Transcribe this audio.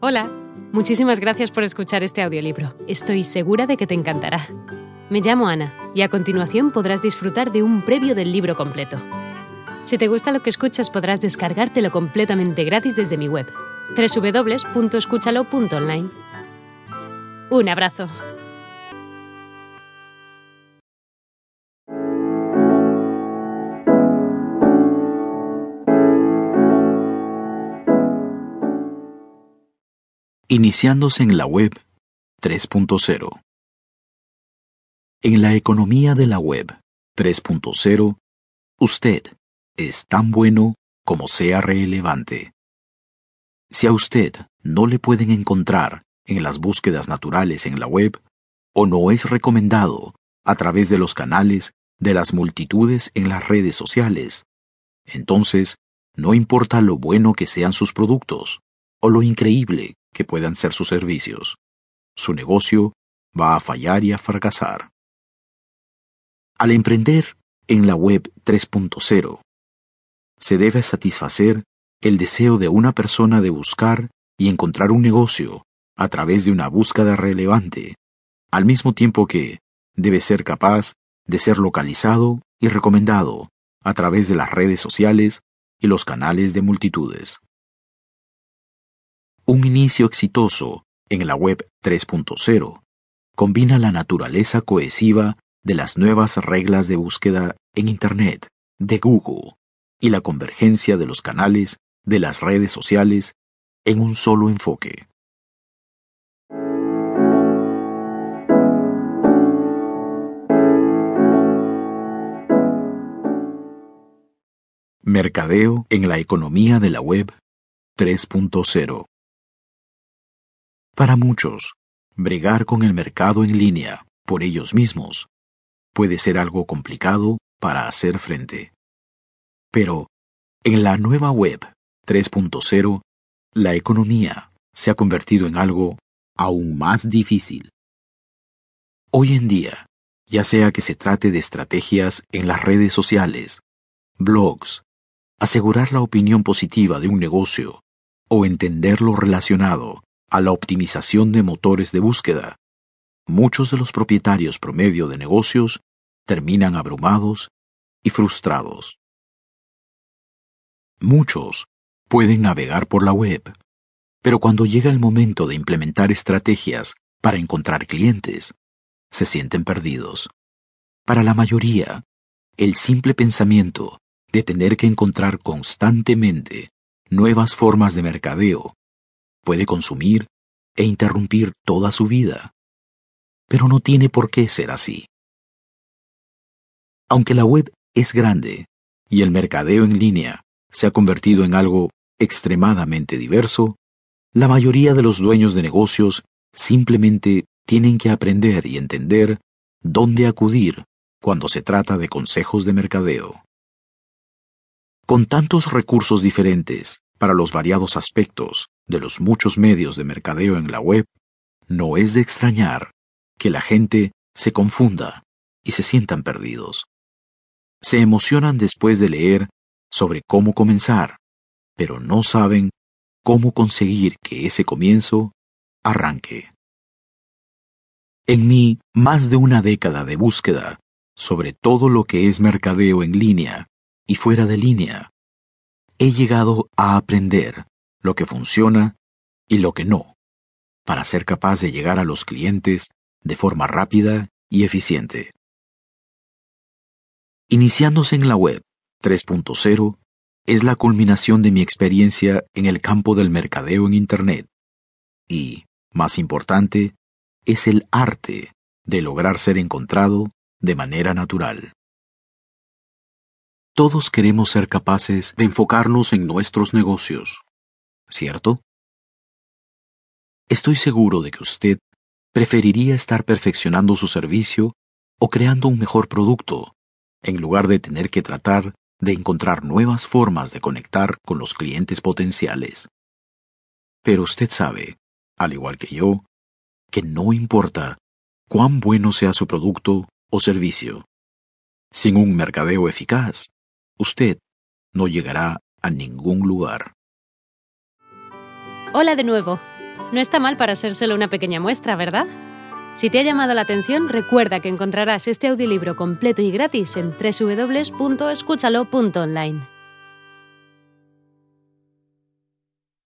Hola, muchísimas gracias por escuchar este audiolibro. Estoy segura de que te encantará. Me llamo Ana y a continuación podrás disfrutar de un previo del libro completo. Si te gusta lo que escuchas podrás descargártelo completamente gratis desde mi web, www.escúchalo.online. Un abrazo. Iniciándose en la web 3.0. En la economía de la web 3.0, usted es tan bueno como sea relevante. Si a usted no le pueden encontrar en las búsquedas naturales en la web, o no es recomendado a través de los canales de las multitudes en las redes sociales, entonces no importa lo bueno que sean sus productos o lo increíble que puedan ser sus servicios. Su negocio va a fallar y a fracasar. Al emprender en la web 3.0, se debe satisfacer el deseo de una persona de buscar y encontrar un negocio a través de una búsqueda relevante, al mismo tiempo que debe ser capaz de ser localizado y recomendado a través de las redes sociales y los canales de multitudes. Un inicio exitoso en la web 3.0 combina la naturaleza cohesiva de las nuevas reglas de búsqueda en Internet de Google y la convergencia de los canales de las redes sociales en un solo enfoque. Mercadeo en la economía de la web 3.0 para muchos, bregar con el mercado en línea por ellos mismos puede ser algo complicado para hacer frente. Pero, en la nueva web 3.0, la economía se ha convertido en algo aún más difícil. Hoy en día, ya sea que se trate de estrategias en las redes sociales, blogs, asegurar la opinión positiva de un negocio o entender lo relacionado a la optimización de motores de búsqueda, muchos de los propietarios promedio de negocios terminan abrumados y frustrados. Muchos pueden navegar por la web, pero cuando llega el momento de implementar estrategias para encontrar clientes, se sienten perdidos. Para la mayoría, el simple pensamiento de tener que encontrar constantemente nuevas formas de mercadeo puede consumir e interrumpir toda su vida. Pero no tiene por qué ser así. Aunque la web es grande y el mercadeo en línea se ha convertido en algo extremadamente diverso, la mayoría de los dueños de negocios simplemente tienen que aprender y entender dónde acudir cuando se trata de consejos de mercadeo. Con tantos recursos diferentes para los variados aspectos de los muchos medios de mercadeo en la web, no es de extrañar que la gente se confunda y se sientan perdidos. Se emocionan después de leer sobre cómo comenzar, pero no saben cómo conseguir que ese comienzo arranque. En mi más de una década de búsqueda sobre todo lo que es mercadeo en línea y fuera de línea, he llegado a aprender lo que funciona y lo que no, para ser capaz de llegar a los clientes de forma rápida y eficiente. Iniciándose en la web 3.0 es la culminación de mi experiencia en el campo del mercadeo en Internet y, más importante, es el arte de lograr ser encontrado de manera natural. Todos queremos ser capaces de enfocarnos en nuestros negocios, ¿cierto? Estoy seguro de que usted preferiría estar perfeccionando su servicio o creando un mejor producto, en lugar de tener que tratar de encontrar nuevas formas de conectar con los clientes potenciales. Pero usted sabe, al igual que yo, que no importa cuán bueno sea su producto o servicio. Sin un mercadeo eficaz, usted no llegará a ningún lugar. Hola de nuevo. No está mal para ser solo una pequeña muestra, ¿verdad? Si te ha llamado la atención, recuerda que encontrarás este audiolibro completo y gratis en www.escúchalo.online.